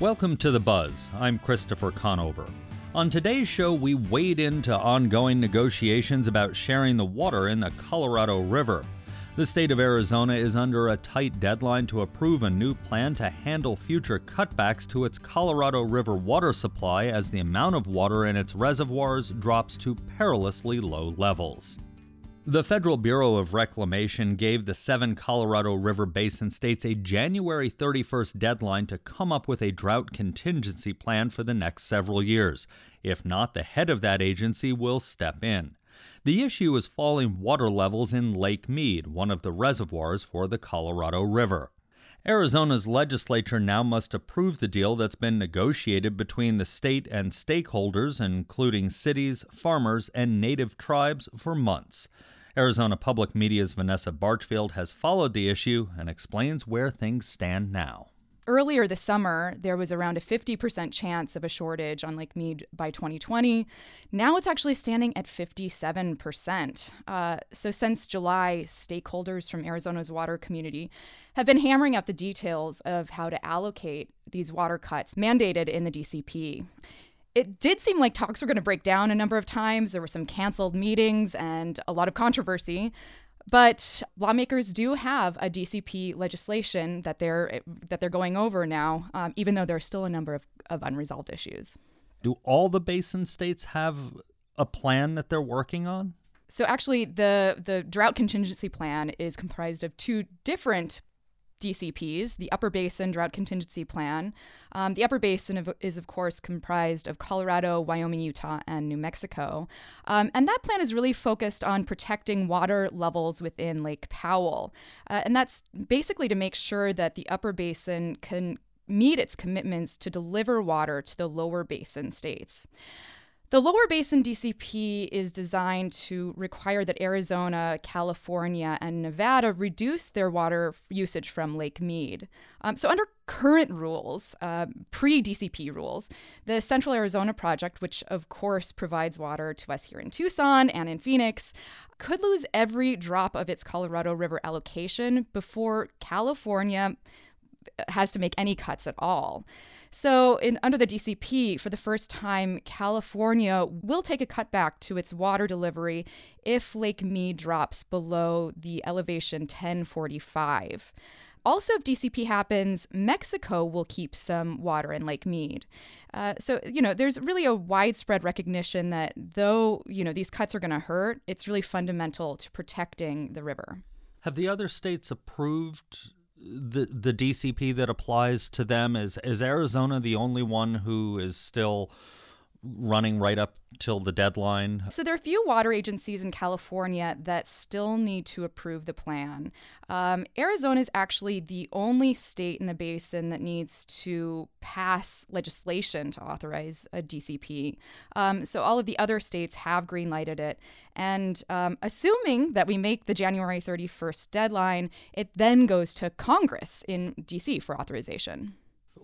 Welcome to The Buzz. I'm Christopher Conover. On today's show, we wade into ongoing negotiations about sharing the water in the Colorado River. The state of Arizona is under a tight deadline to approve a new plan to handle future cutbacks to its Colorado River water supply as the amount of water in its reservoirs drops to perilously low levels. The Federal Bureau of Reclamation gave the seven Colorado River Basin states a January 31st deadline to come up with a drought contingency plan for the next several years. If not, the head of that agency will step in. The issue is falling water levels in Lake Mead, one of the reservoirs for the Colorado River. Arizona's legislature now must approve the deal that's been negotiated between the state and stakeholders, including cities, farmers, and native tribes, for months. Arizona Public Media's Vanessa Barchfield has followed the issue and explains where things stand now. Earlier this summer, there was around a 50% chance of a shortage on Lake Mead by 2020. Now it's actually standing at 57%. Uh, so, since July, stakeholders from Arizona's water community have been hammering out the details of how to allocate these water cuts mandated in the DCP. It did seem like talks were going to break down a number of times. There were some canceled meetings and a lot of controversy. But lawmakers do have a DCP legislation that they're that they're going over now, um, even though there are still a number of, of unresolved issues. Do all the basin states have a plan that they're working on? So actually, the the drought contingency plan is comprised of two different DCPs, the Upper Basin Drought Contingency Plan. Um, the Upper Basin is, of course, comprised of Colorado, Wyoming, Utah, and New Mexico. Um, and that plan is really focused on protecting water levels within Lake Powell. Uh, and that's basically to make sure that the Upper Basin can meet its commitments to deliver water to the lower basin states. The lower basin DCP is designed to require that Arizona, California, and Nevada reduce their water usage from Lake Mead. Um, so, under current rules, uh, pre DCP rules, the Central Arizona Project, which of course provides water to us here in Tucson and in Phoenix, could lose every drop of its Colorado River allocation before California has to make any cuts at all. So, in, under the DCP, for the first time, California will take a cutback to its water delivery if Lake Mead drops below the elevation 1045. Also, if DCP happens, Mexico will keep some water in Lake Mead. Uh, so, you know, there's really a widespread recognition that though, you know, these cuts are going to hurt, it's really fundamental to protecting the river. Have the other states approved the the DCP that applies to them is is Arizona the only one who is still running right up till the deadline? So there are a few water agencies in California that still need to approve the plan. Um, Arizona is actually the only state in the basin that needs to pass legislation to authorize a DCP. Um, so all of the other states have greenlighted it. And um, assuming that we make the January 31st deadline, it then goes to Congress in DC for authorization.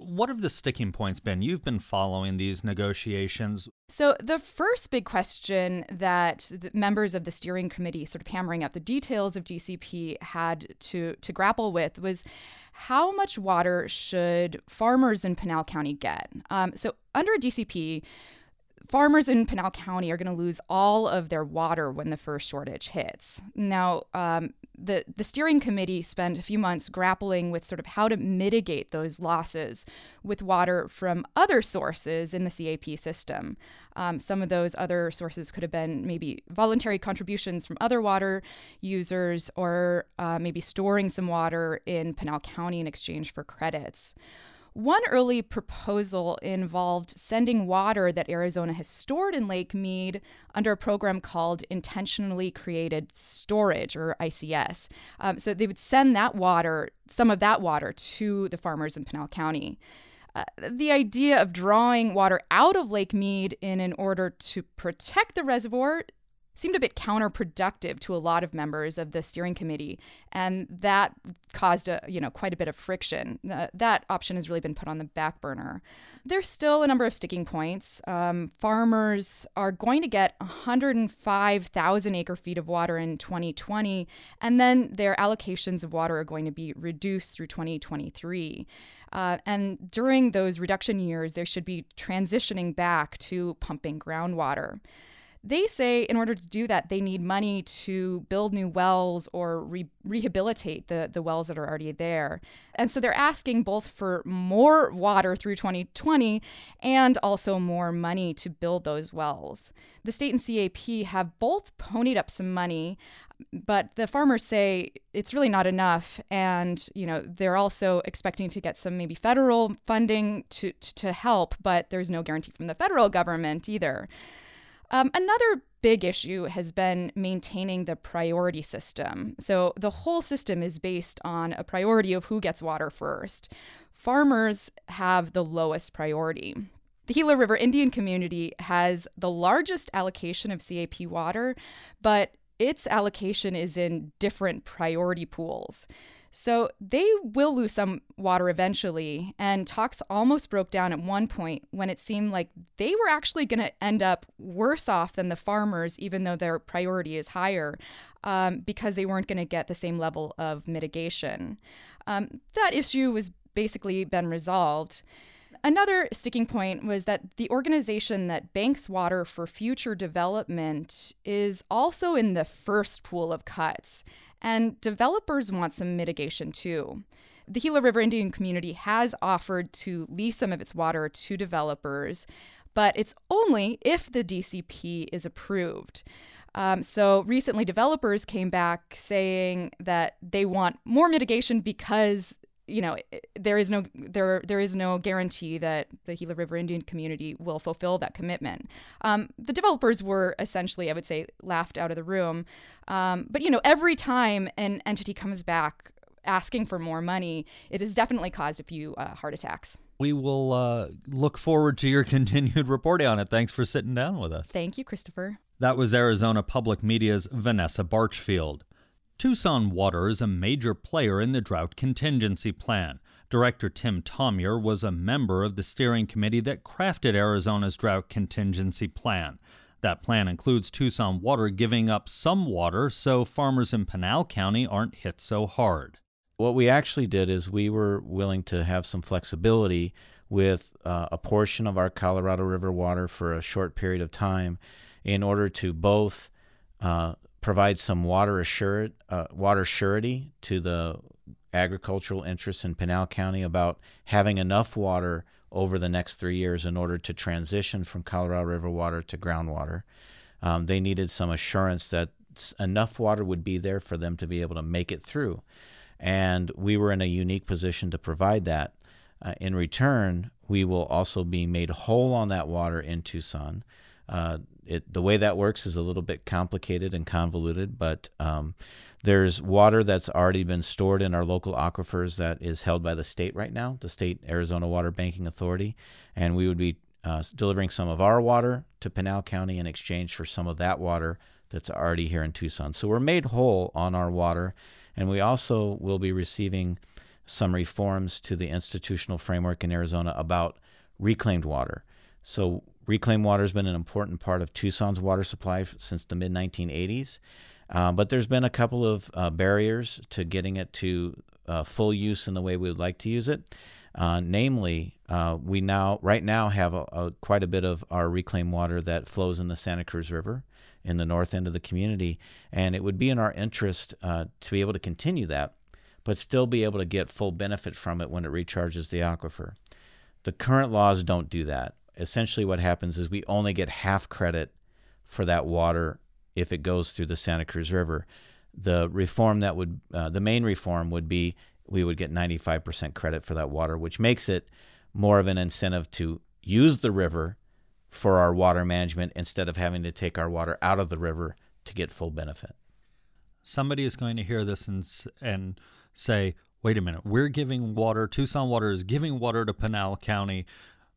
What have the sticking points been? You've been following these negotiations. So, the first big question that members of the steering committee, sort of hammering out the details of DCP, had to, to grapple with was how much water should farmers in Pinal County get? Um, so, under a DCP, farmers in Pinal County are going to lose all of their water when the first shortage hits. Now, um, the the steering committee spent a few months grappling with sort of how to mitigate those losses with water from other sources in the CAP system. Um, some of those other sources could have been maybe voluntary contributions from other water users, or uh, maybe storing some water in Pinal County in exchange for credits. One early proposal involved sending water that Arizona has stored in Lake Mead under a program called Intentionally Created Storage, or ICS. Um, so they would send that water, some of that water, to the farmers in Pinal County. Uh, the idea of drawing water out of Lake Mead in, in order to protect the reservoir seemed a bit counterproductive to a lot of members of the steering committee, and that caused a you know quite a bit of friction. Uh, that option has really been put on the back burner. There's still a number of sticking points. Um, farmers are going to get 105,000 acre feet of water in 2020, and then their allocations of water are going to be reduced through 2023. Uh, and during those reduction years, they should be transitioning back to pumping groundwater. They say in order to do that, they need money to build new wells or re- rehabilitate the, the wells that are already there. And so they're asking both for more water through 2020 and also more money to build those wells. The state and CAP have both ponied up some money, but the farmers say it's really not enough and you know they're also expecting to get some maybe federal funding to to help but there's no guarantee from the federal government either um, another big issue has been maintaining the priority system. So the whole system is based on a priority of who gets water first. Farmers have the lowest priority. The Gila River Indian community has the largest allocation of CAP water, but its allocation is in different priority pools. So they will lose some water eventually. And talks almost broke down at one point when it seemed like they were actually going to end up worse off than the farmers, even though their priority is higher, um, because they weren't going to get the same level of mitigation. Um, that issue was basically been resolved. Another sticking point was that the organization that banks water for future development is also in the first pool of cuts. And developers want some mitigation too. The Gila River Indian community has offered to lease some of its water to developers, but it's only if the DCP is approved. Um, so recently, developers came back saying that they want more mitigation because you know there is no there there is no guarantee that the Gila River Indian community will fulfill that commitment. Um, the developers were essentially, I would say, laughed out of the room. Um, but you know, every time an entity comes back asking for more money, it has definitely caused a few uh, heart attacks. We will uh, look forward to your continued reporting on it. Thanks for sitting down with us. Thank you, Christopher. That was Arizona Public Media's Vanessa Barchfield. Tucson Water is a major player in the drought contingency plan. Director Tim Thomure was a member of the steering committee that crafted Arizona's drought contingency plan. That plan includes Tucson Water giving up some water so farmers in Pinal County aren't hit so hard. What we actually did is we were willing to have some flexibility with uh, a portion of our Colorado River water for a short period of time in order to both uh, provide some water assured uh, water surety to the agricultural interests in Pinal County about having enough water over the next three years in order to transition from Colorado River water to groundwater. Um, they needed some assurance that enough water would be there for them to be able to make it through. And we were in a unique position to provide that. Uh, in return, we will also be made whole on that water in Tucson. Uh, it, the way that works is a little bit complicated and convoluted, but um, there's water that's already been stored in our local aquifers that is held by the state right now, the state Arizona Water Banking Authority, and we would be uh, delivering some of our water to Pinal County in exchange for some of that water that's already here in Tucson. So we're made whole on our water, and we also will be receiving some reforms to the institutional framework in Arizona about reclaimed water. So reclaimed water has been an important part of Tucson's water supply since the mid 1980s. Uh, but there's been a couple of uh, barriers to getting it to uh, full use in the way we would like to use it. Uh, namely, uh, we now right now have a, a, quite a bit of our reclaimed water that flows in the Santa Cruz River in the north end of the community, and it would be in our interest uh, to be able to continue that, but still be able to get full benefit from it when it recharges the aquifer. The current laws don't do that essentially what happens is we only get half credit for that water if it goes through the Santa Cruz River. The reform that would, uh, the main reform would be we would get 95% credit for that water, which makes it more of an incentive to use the river for our water management instead of having to take our water out of the river to get full benefit. Somebody is going to hear this and, and say, wait a minute, we're giving water, Tucson Water is giving water to Pinal County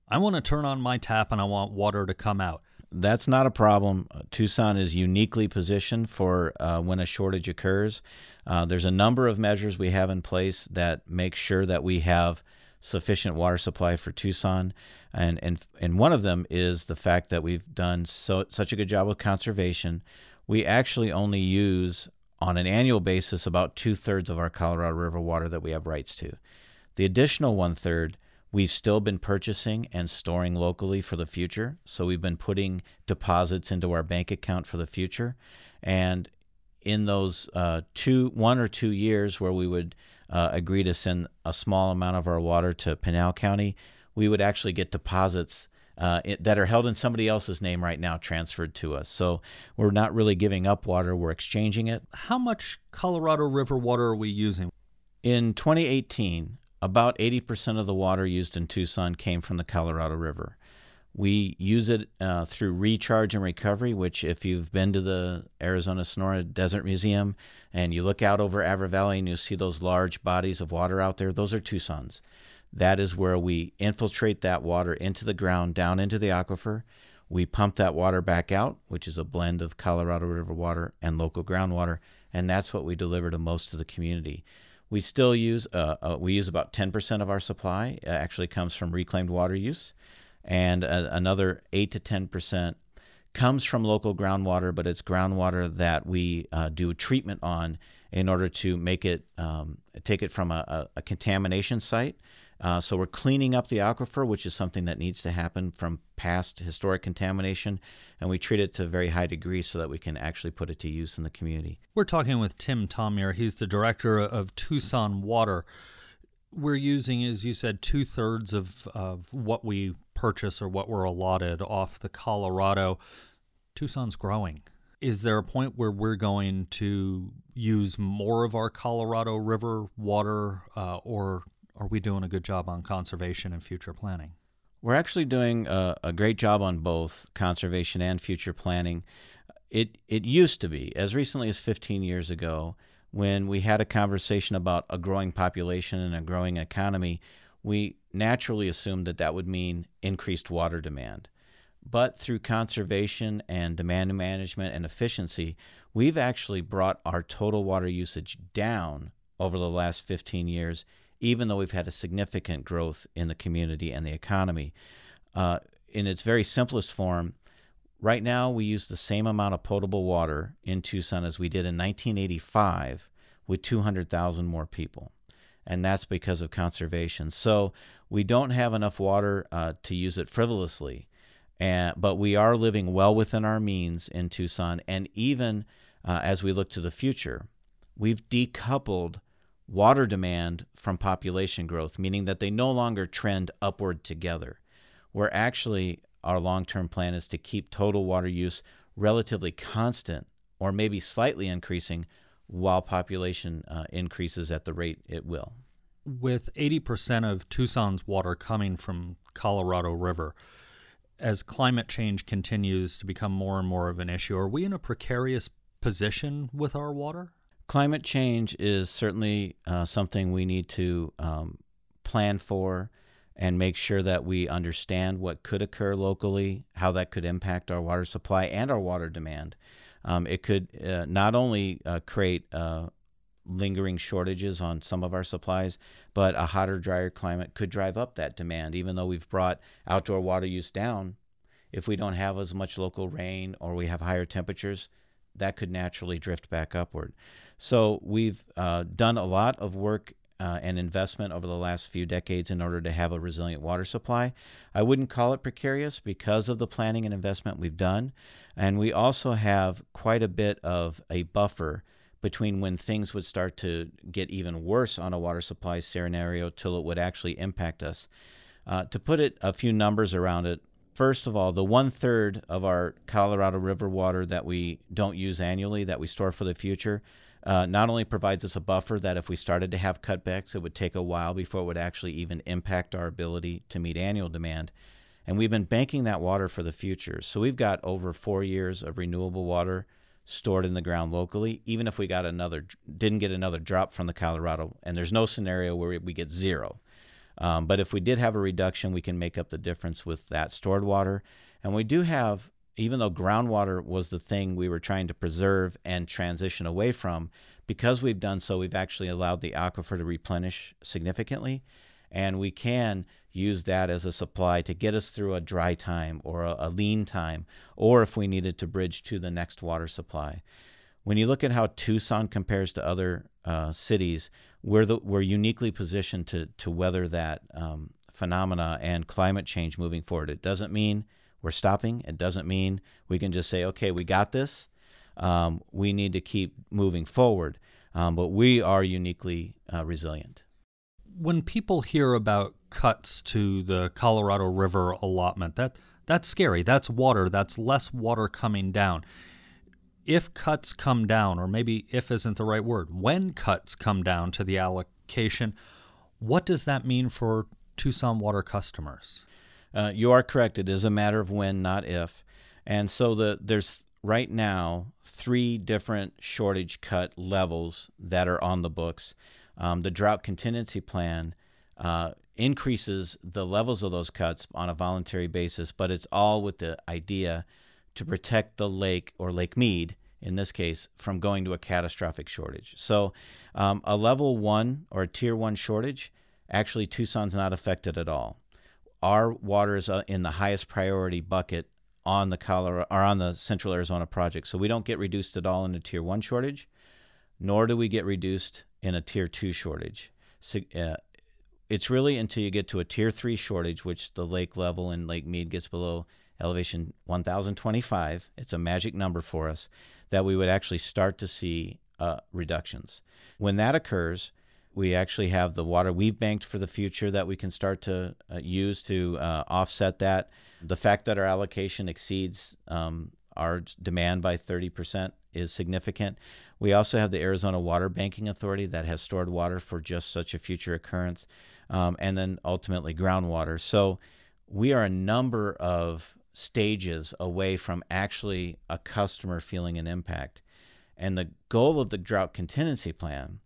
I want to turn on my tap and I want water to come out. that's not a problem. Uh, Tucson is uniquely positioned for uh, when a shortage occurs. Uh, there's a number of measures we have in place that make sure that we have sufficient water supply for Tucson, and and and one of them is the fact that we've done so such a good job with conservation. We actually only use on an annual basis about two thirds of our Colorado River water that we have rights to. The additional one third we've still been purchasing and storing locally for the future. So we've been putting deposits into our bank account for the future, and in those uh, two, one or two years where we would uh, agree to send a small amount of our water to Pinal County, we would actually get deposits uh, it, that are held in somebody else's name right now transferred to us. So we're not really giving up water, we're exchanging it. How much Colorado River water are we using? In 2018, about 80% of the water used in Tucson came from the Colorado River. We use it uh, through recharge and recovery, which, if you've been to the Arizona Sonora Desert Museum and you look out over Avra Valley and you see those large bodies of water out there, those are Tucson's. That is where we infiltrate that water into the ground, down into the aquifer. We pump that water back out, which is a blend of Colorado River water and local groundwater, and that's what we deliver to most of the community. We still use uh, uh, we use about 10% of our supply it actually comes from reclaimed water use, and uh, another eight to 10% comes from local groundwater, but it's groundwater that we uh, do treatment on in order to make it um, take it from a, a contamination site uh, so we're cleaning up the aquifer, which is something that needs to happen from past historic contamination, and we treat it to a very high degree so that we can actually put it to use in the community. We're talking with Tim Thomure. He's the director of Tucson Water. We're using, as you said, two thirds of, of what we purchase or what we're allotted off the Colorado. Tucson's growing. Is there a point where we're going to use more of our Colorado River water uh, or are we doing a good job on conservation and future planning? We're actually doing a, a, great job on both conservation and future planning. It it used to be as recently as 15 years ago when we had a conversation about a growing population and a growing economy, we naturally assumed that that would mean increased water demand. But through conservation and demand management and efficiency, we've actually brought our total water usage down over the last 15 years even though we've had a significant growth in the community and the economy. Uh, in its very simplest form, right now we use the same amount of potable water in Tucson as we did in 1985 with 200,000 more people. And that's because of conservation. So we don't have enough water uh, to use it frivolously. And, but we are living well within our means in Tucson. And even uh, as we look to the future, we've decoupled water demand from population growth, meaning that they no longer trend upward together. Where actually our long term plan is to keep total water use relatively constant or maybe slightly increasing while population uh, increases at the rate it will. With 80% of Tucson's water coming from Colorado River, as climate change continues to become more and more of an issue, are we in a precarious position with our water? Climate change is certainly uh, something we need to um, plan for and make sure that we understand what could occur locally, how that could impact our water supply and our water demand. Um, it could uh, not only uh, create uh, lingering shortages on some of our supplies, but a hotter, drier climate could drive up that demand. Even though we've brought outdoor water use down, if we don't have as much local rain or we have higher temperatures, that could naturally drift back upward. So we've uh, done a lot of work uh, and investment over the last few decades in order to have a resilient water supply. I wouldn't call it precarious because of the planning and investment we've done. And we also have quite a bit of a buffer between when things would start to get even worse on a water supply scenario till it would actually impact us. Uh, to put it a few numbers around it, first of all, the one third of our Colorado River water that we don't use annually that we store for the future uh, not only provides us a buffer that if we started to have cutbacks, it would take a while before it would actually even impact our ability to meet annual demand. And we've been banking that water for the future. So we've got over four years of renewable water stored in the ground locally, even if we got another didn't get another drop from the Colorado. And there's no scenario where we get zero. Um, but if we did have a reduction, we can make up the difference with that stored water. And we do have even though groundwater was the thing we were trying to preserve and transition away from, because we've done so, we've actually allowed the aquifer to replenish significantly. And we can use that as a supply to get us through a dry time or a, a lean time, or if we needed to bridge to the next water supply. When you look at how Tucson compares to other uh, cities, we're, the, we're uniquely positioned to, to weather that um, phenomena and climate change moving forward. It doesn't mean we're stopping. It doesn't mean we can just say, okay, we got this. Um, we need to keep moving forward. Um, but we are uniquely uh, resilient. When people hear about cuts to the Colorado River allotment, that that's scary. That's water. That's less water coming down. If cuts come down, or maybe if isn't the right word, when cuts come down to the allocation, what does that mean for Tucson Water customers? Uh, you are correct. It is a matter of when, not if. And so the there's right now three different shortage cut levels that are on the books. Um, the drought contingency plan uh, increases the levels of those cuts on a voluntary basis, but it's all with the idea to protect the lake or Lake Mead in this case from going to a catastrophic shortage. So, um, a level one or a tier one shortage Actually, Tucson's not affected at all. Our water is uh, in the highest priority bucket on the Colorado or on the Central Arizona project, so we don't get reduced at all in a tier one shortage, nor do we get reduced in a tier two shortage. So, uh, it's really until you get to a tier three shortage, which the lake level in Lake Mead gets below elevation 1025. It's a magic number for us that we would actually start to see uh, reductions. When that occurs, we actually have the water we've banked for the future that we can start to uh, use to uh, offset that. The fact that our allocation exceeds um, our demand by 30% is significant. We also have the Arizona Water Banking Authority that has stored water for just such a future occurrence, um, and then ultimately groundwater. So we are a number of stages away from actually a customer feeling an impact. And the goal of the drought contingency plan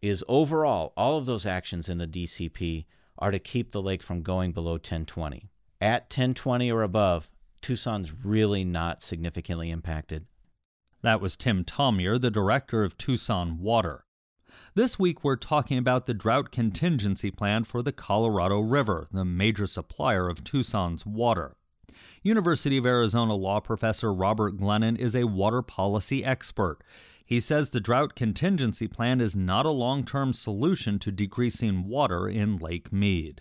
is overall, all of those actions in the DCP are to keep the lake from going below 1020. At 1020 or above, Tucson's really not significantly impacted. That was Tim Thomure, the director of Tucson Water. This week, we're talking about the drought contingency plan for the Colorado River, the major supplier of Tucson's water. University of Arizona law professor Robert Glennon is a water policy expert. He says the drought contingency plan is not a long term solution to decreasing water in Lake Mead.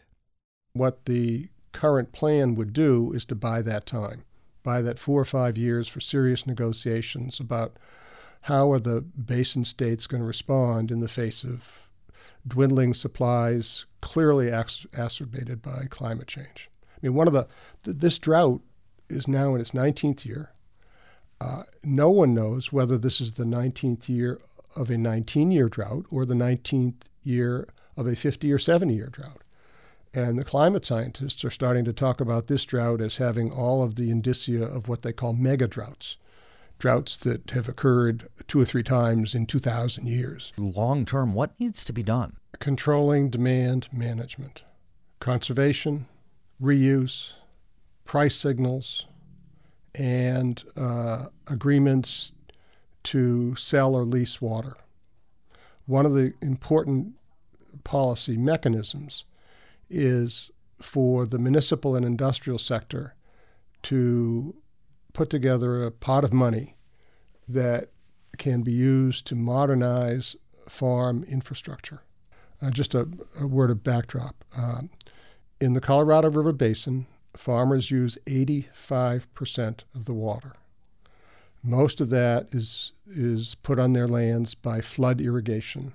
What the current plan would do is to buy that time, buy that four or five years for serious negotiations about how are the basin states going to respond in the face of dwindling supplies, clearly exacerbated by climate change. I mean, one of the, this drought is now in its 19th year. Uh, no one knows whether this is the 19th year of a 19 year drought or the 19th year of a 50 or 70 year drought. And the climate scientists are starting to talk about this drought as having all of the indicia of what they call mega droughts, droughts that have occurred two or three times in 2,000 years. Long term, what needs to be done? Controlling demand management, conservation, reuse, price signals, and uh, agreements to sell or lease water. One of the important policy mechanisms is for the municipal and industrial sector to put together a pot of money that can be used to modernize farm infrastructure. Uh, just a, a, word of backdrop. Um, in the Colorado River Basin, farmers use 85% of the water. Most of that is, is put on their lands by flood irrigation,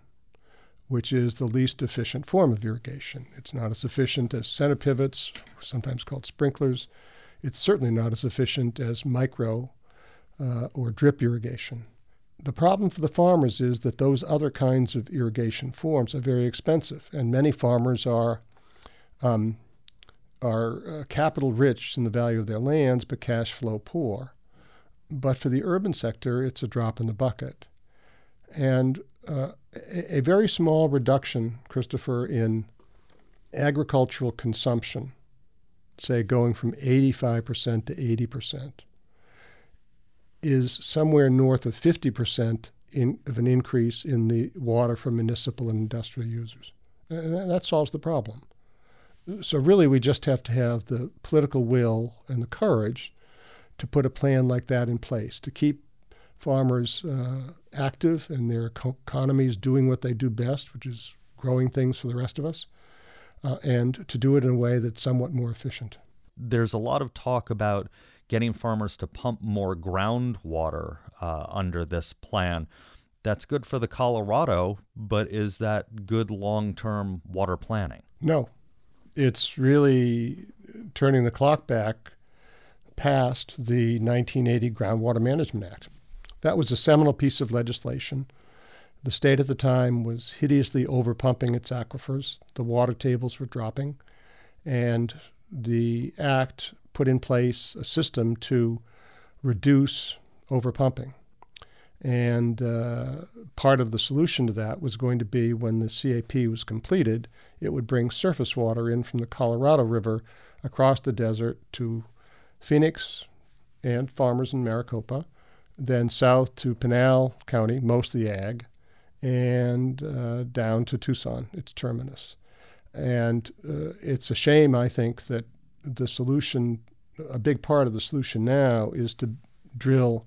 which is the least efficient form of irrigation. It's not as efficient as center pivots, sometimes called sprinklers. It's certainly not as efficient as micro uh, or drip irrigation. The problem for the farmers is that those other kinds of irrigation forms are very expensive, and many farmers are um, are uh, capital rich in the value of their lands, but cash flow poor. But for the urban sector, it's a drop in the bucket. And uh, a, a very small reduction, Christopher, in agricultural consumption, say going from 85% to 80%, is somewhere north of 50% in, of an increase in the water for municipal and industrial users. And that solves the problem. So, really, we just have to have the political will and the courage to put a plan like that in place to keep farmers uh, active and their economies doing what they do best, which is growing things for the rest of us, uh, and to do it in a way that's somewhat more efficient. There's a lot of talk about getting farmers to pump more groundwater uh, under this plan. That's good for the Colorado, but is that good long term water planning? No. It's really turning the clock back past the 1980 Groundwater Management Act. That was a seminal piece of legislation. The state at the time was hideously overpumping its aquifers. The water tables were dropping. And the act put in place a system to reduce overpumping. And uh, part of the solution to that was going to be when the CAP was completed, it would bring surface water in from the Colorado River across the desert to Phoenix and farmers in Maricopa, then south to Pinal County, mostly ag, and uh, down to Tucson, its terminus. And uh, it's a shame, I think, that the solution, a big part of the solution now, is to drill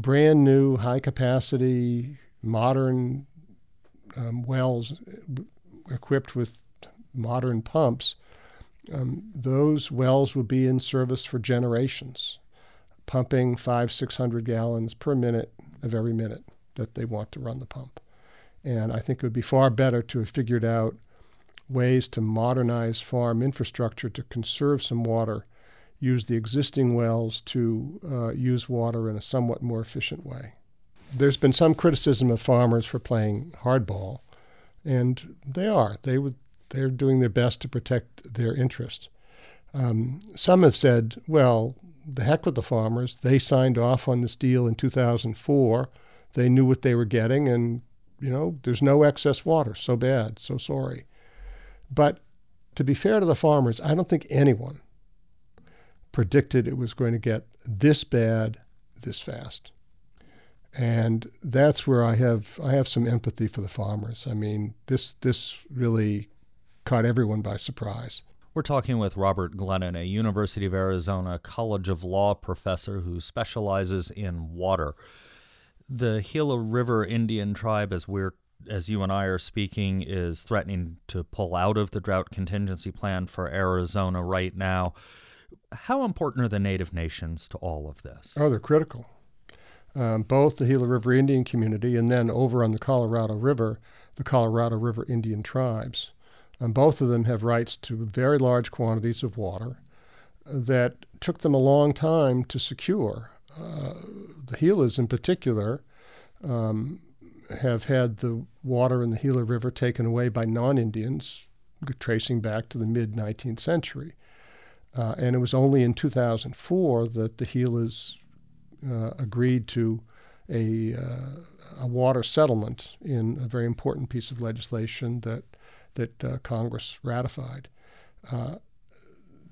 brand new, high capacity, modern um, wells equipped with modern pumps. Um, those wells will be in service for generations, pumping five, six hundred gallons per minute of every minute that they want to run the pump. And I think it would be far better to have figured out ways to modernize farm infrastructure to conserve some water, use the existing wells to uh, use water in a somewhat more efficient way. There's been some criticism of farmers for playing hardball, and they are. They would, they're doing their best to protect their interests. Um, some have said, well, the heck with the farmers. They signed off on this deal in 2004. They knew what they were getting, and you know, there's no excess water. So bad. So sorry. But to be fair to the farmers, I don't think anyone predicted it was going to get this bad this fast. And that's where I have I have some empathy for the farmers. I mean, this this really caught everyone by surprise. We're talking with Robert Glennon, a University of Arizona College of Law professor who specializes in water. The Gila River Indian tribe, as we're as you and I are speaking, is threatening to pull out of the drought contingency plan for Arizona right now. How important are the Native nations to all of this? Oh, they're critical. Um, both the Gila River Indian community and then over on the Colorado River, the Colorado River Indian tribes. And both of them have rights to very large quantities of water that took them a long time to secure. Uh, the Gilas, in particular, um, have had the water in the Gila River taken away by non Indians, tracing back to the mid 19th century. Uh, and it was only in 2004 that the Gilas uh, agreed to a, uh, a water settlement in a very important piece of legislation that, that uh, Congress ratified. Uh,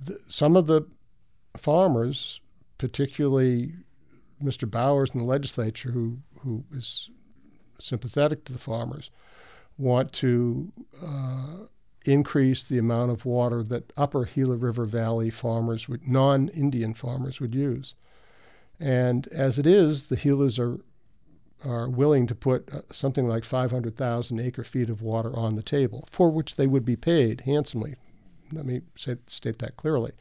the, some of the farmers, particularly Mr. Bowers in the legislature, who, who is sympathetic to the farmers, want to uh, increase the amount of water that upper Gila River Valley farmers would, non-Indian farmers would use. And as it is, the Gilas are are willing to put uh, something like 500,000 acre feet of water on the table, for which they would be paid handsomely. Let me say, state that clearly.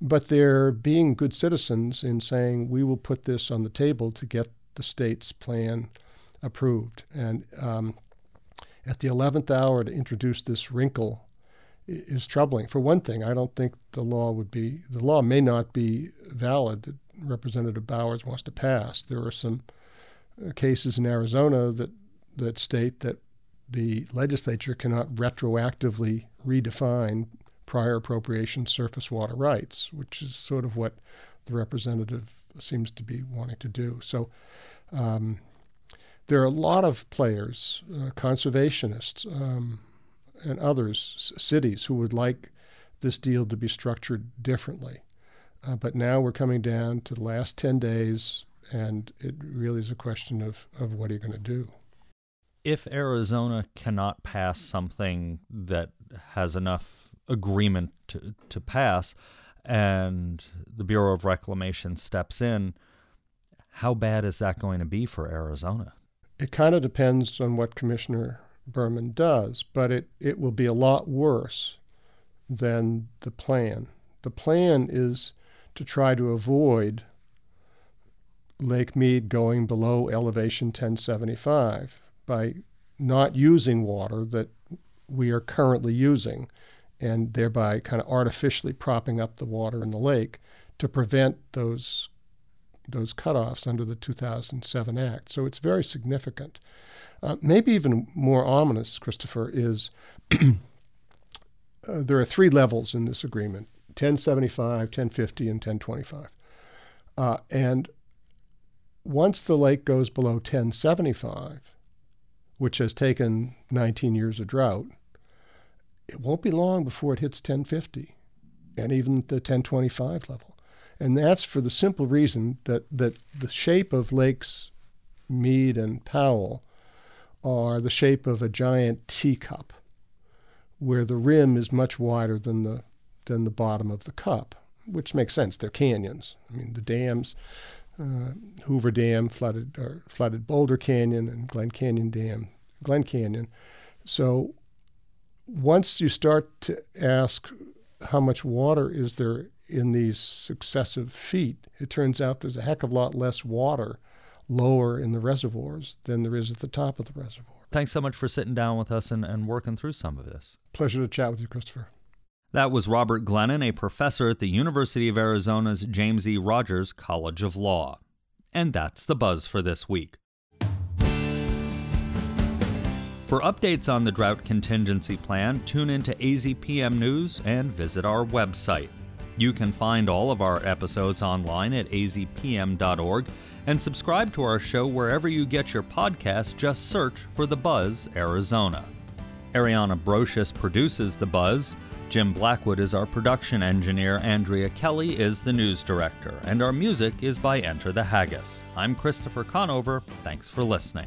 But they're being good citizens in saying we will put this on the table to get the state's plan approved. And um, at the 11th hour to introduce this wrinkle is troubling. For one thing, I don't think the law would be, the law may not be valid that Representative Bowers wants to pass. There are some uh, cases in Arizona that, that state that the legislature cannot retroactively redefine prior appropriation surface water rights, which is sort of what the representative seems to be wanting to do. So um, there are a lot of players, uh, conservationists, um, and others, cities, who would like this deal to be structured differently. Uh, but now we're coming down to the last 10 days, And it really is a question of, of what are you going to do? If Arizona cannot pass something that has enough agreement to, to pass, and the Bureau of Reclamation steps in, how bad is that going to be for Arizona? It kind of depends on what Commissioner Burman does, but it, it will be a lot worse than the plan. The plan is to try to avoid Lake Mead going below elevation 1075 by not using water that we are currently using and thereby kind of artificially propping up the water in the lake to prevent those those cutoffs under the 2007 Act. So it's very significant. Uh, maybe even more ominous, Christopher, is uh, there are three levels in this agreement 1075, 1050, and 1025. Uh, and once the lake goes below 1075, which has taken 19 years of drought, it won't be long before it hits 1050 and even the 1025 level. And that's for the simple reason that, that the shape of lakes Mead and Powell are the shape of a giant teacup, where the rim is much wider than the than the bottom of the cup, which makes sense. They're canyons. I mean, the dams, uh, Hoover Dam flooded or flooded Boulder Canyon and Glen Canyon Dam, Glen Canyon. So once you start to ask how much water is there in these successive feet, it turns out there's a heck of a lot less water lower in the reservoirs than there is at the top of the reservoir. Thanks so much for sitting down with us and, and working through some of this. Pleasure to chat with you, Christopher. That was Robert Glennon, a professor at the University of Arizona's James E. Rogers College of Law. And that's the buzz for this week. For updates on the drought contingency plan, tune into AZPM News and visit our website. You can find all of our episodes online at azpm.org and subscribe to our show wherever you get your podcast. Just search for The Buzz Arizona. Ariana Brocious produces The Buzz. Jim Blackwood is our production engineer. Andrea Kelly is the news director. And our music is by Enter the Haggis. I'm Christopher Conover. Thanks for listening.